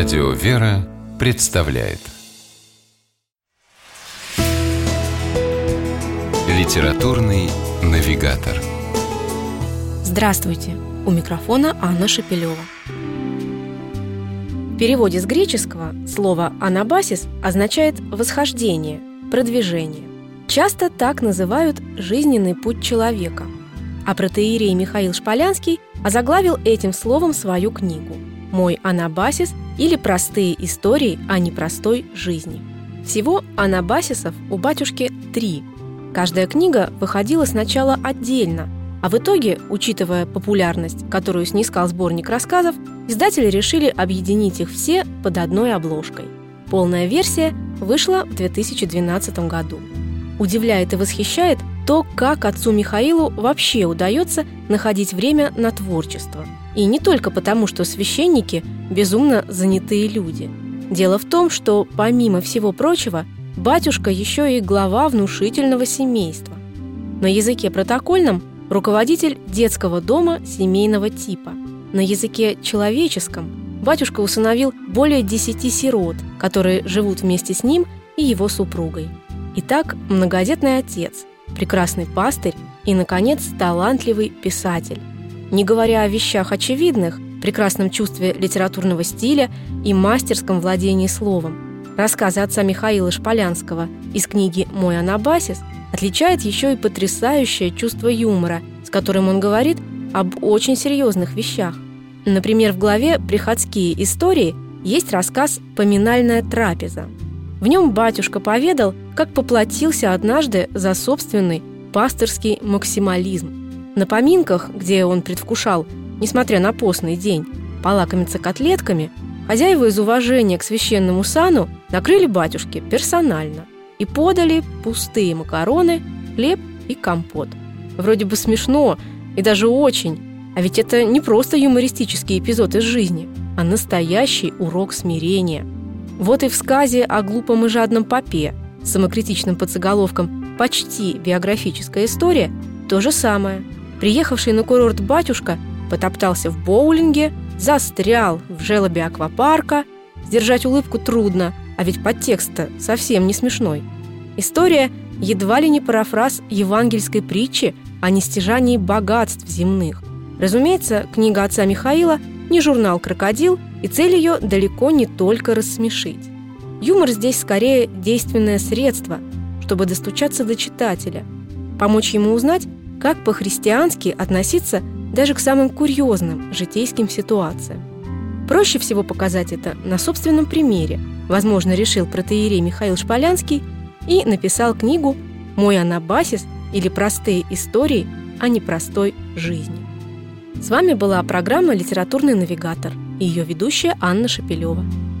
Радио «Вера» представляет Литературный навигатор Здравствуйте! У микрофона Анна Шапилева. В переводе с греческого слово «анабасис» означает «восхождение», «продвижение». Часто так называют жизненный путь человека. А протеерей Михаил Шполянский озаглавил этим словом свою книгу «Мой анабасис» или «Простые истории о непростой жизни». Всего анабасисов у батюшки три. Каждая книга выходила сначала отдельно, а в итоге, учитывая популярность, которую снискал сборник рассказов, издатели решили объединить их все под одной обложкой. Полная версия вышла в 2012 году. Удивляет и восхищает то, как отцу Михаилу вообще удается находить время на творчество. И не только потому, что священники – безумно занятые люди. Дело в том, что, помимо всего прочего, батюшка еще и глава внушительного семейства. На языке протокольном – руководитель детского дома семейного типа. На языке человеческом батюшка усыновил более десяти сирот, которые живут вместе с ним и его супругой – Итак, многодетный отец, прекрасный пастырь и, наконец, талантливый писатель. Не говоря о вещах очевидных, прекрасном чувстве литературного стиля и мастерском владении словом. Рассказ отца Михаила Шполянского из книги «Мой анабасис» отличает еще и потрясающее чувство юмора, с которым он говорит об очень серьезных вещах. Например, в главе «Приходские истории» есть рассказ «Поминальная трапеза», в нем батюшка поведал, как поплатился однажды за собственный пасторский максимализм. На поминках, где он предвкушал, несмотря на постный день, полакомиться котлетками, хозяева из уважения к священному сану накрыли батюшке персонально и подали пустые макароны, хлеб и компот. Вроде бы смешно и даже очень, а ведь это не просто юмористический эпизод из жизни, а настоящий урок смирения – вот и в сказе о глупом и жадном попе с самокритичным подзаголовком «Почти биографическая история» то же самое. Приехавший на курорт батюшка потоптался в боулинге, застрял в желобе аквапарка. Сдержать улыбку трудно, а ведь подтекст-то совсем не смешной. История едва ли не парафраз евангельской притчи о нестяжании богатств земных. Разумеется, книга отца Михаила не журнал «Крокодил», и цель ее далеко не только рассмешить. Юмор здесь скорее действенное средство, чтобы достучаться до читателя, помочь ему узнать, как по-христиански относиться даже к самым курьезным житейским ситуациям. Проще всего показать это на собственном примере, возможно, решил протеерей Михаил Шполянский и написал книгу «Мой анабасис» или «Простые истории о непростой жизни». С вами была программа «Литературный навигатор» и ее ведущая Анна Шапилева.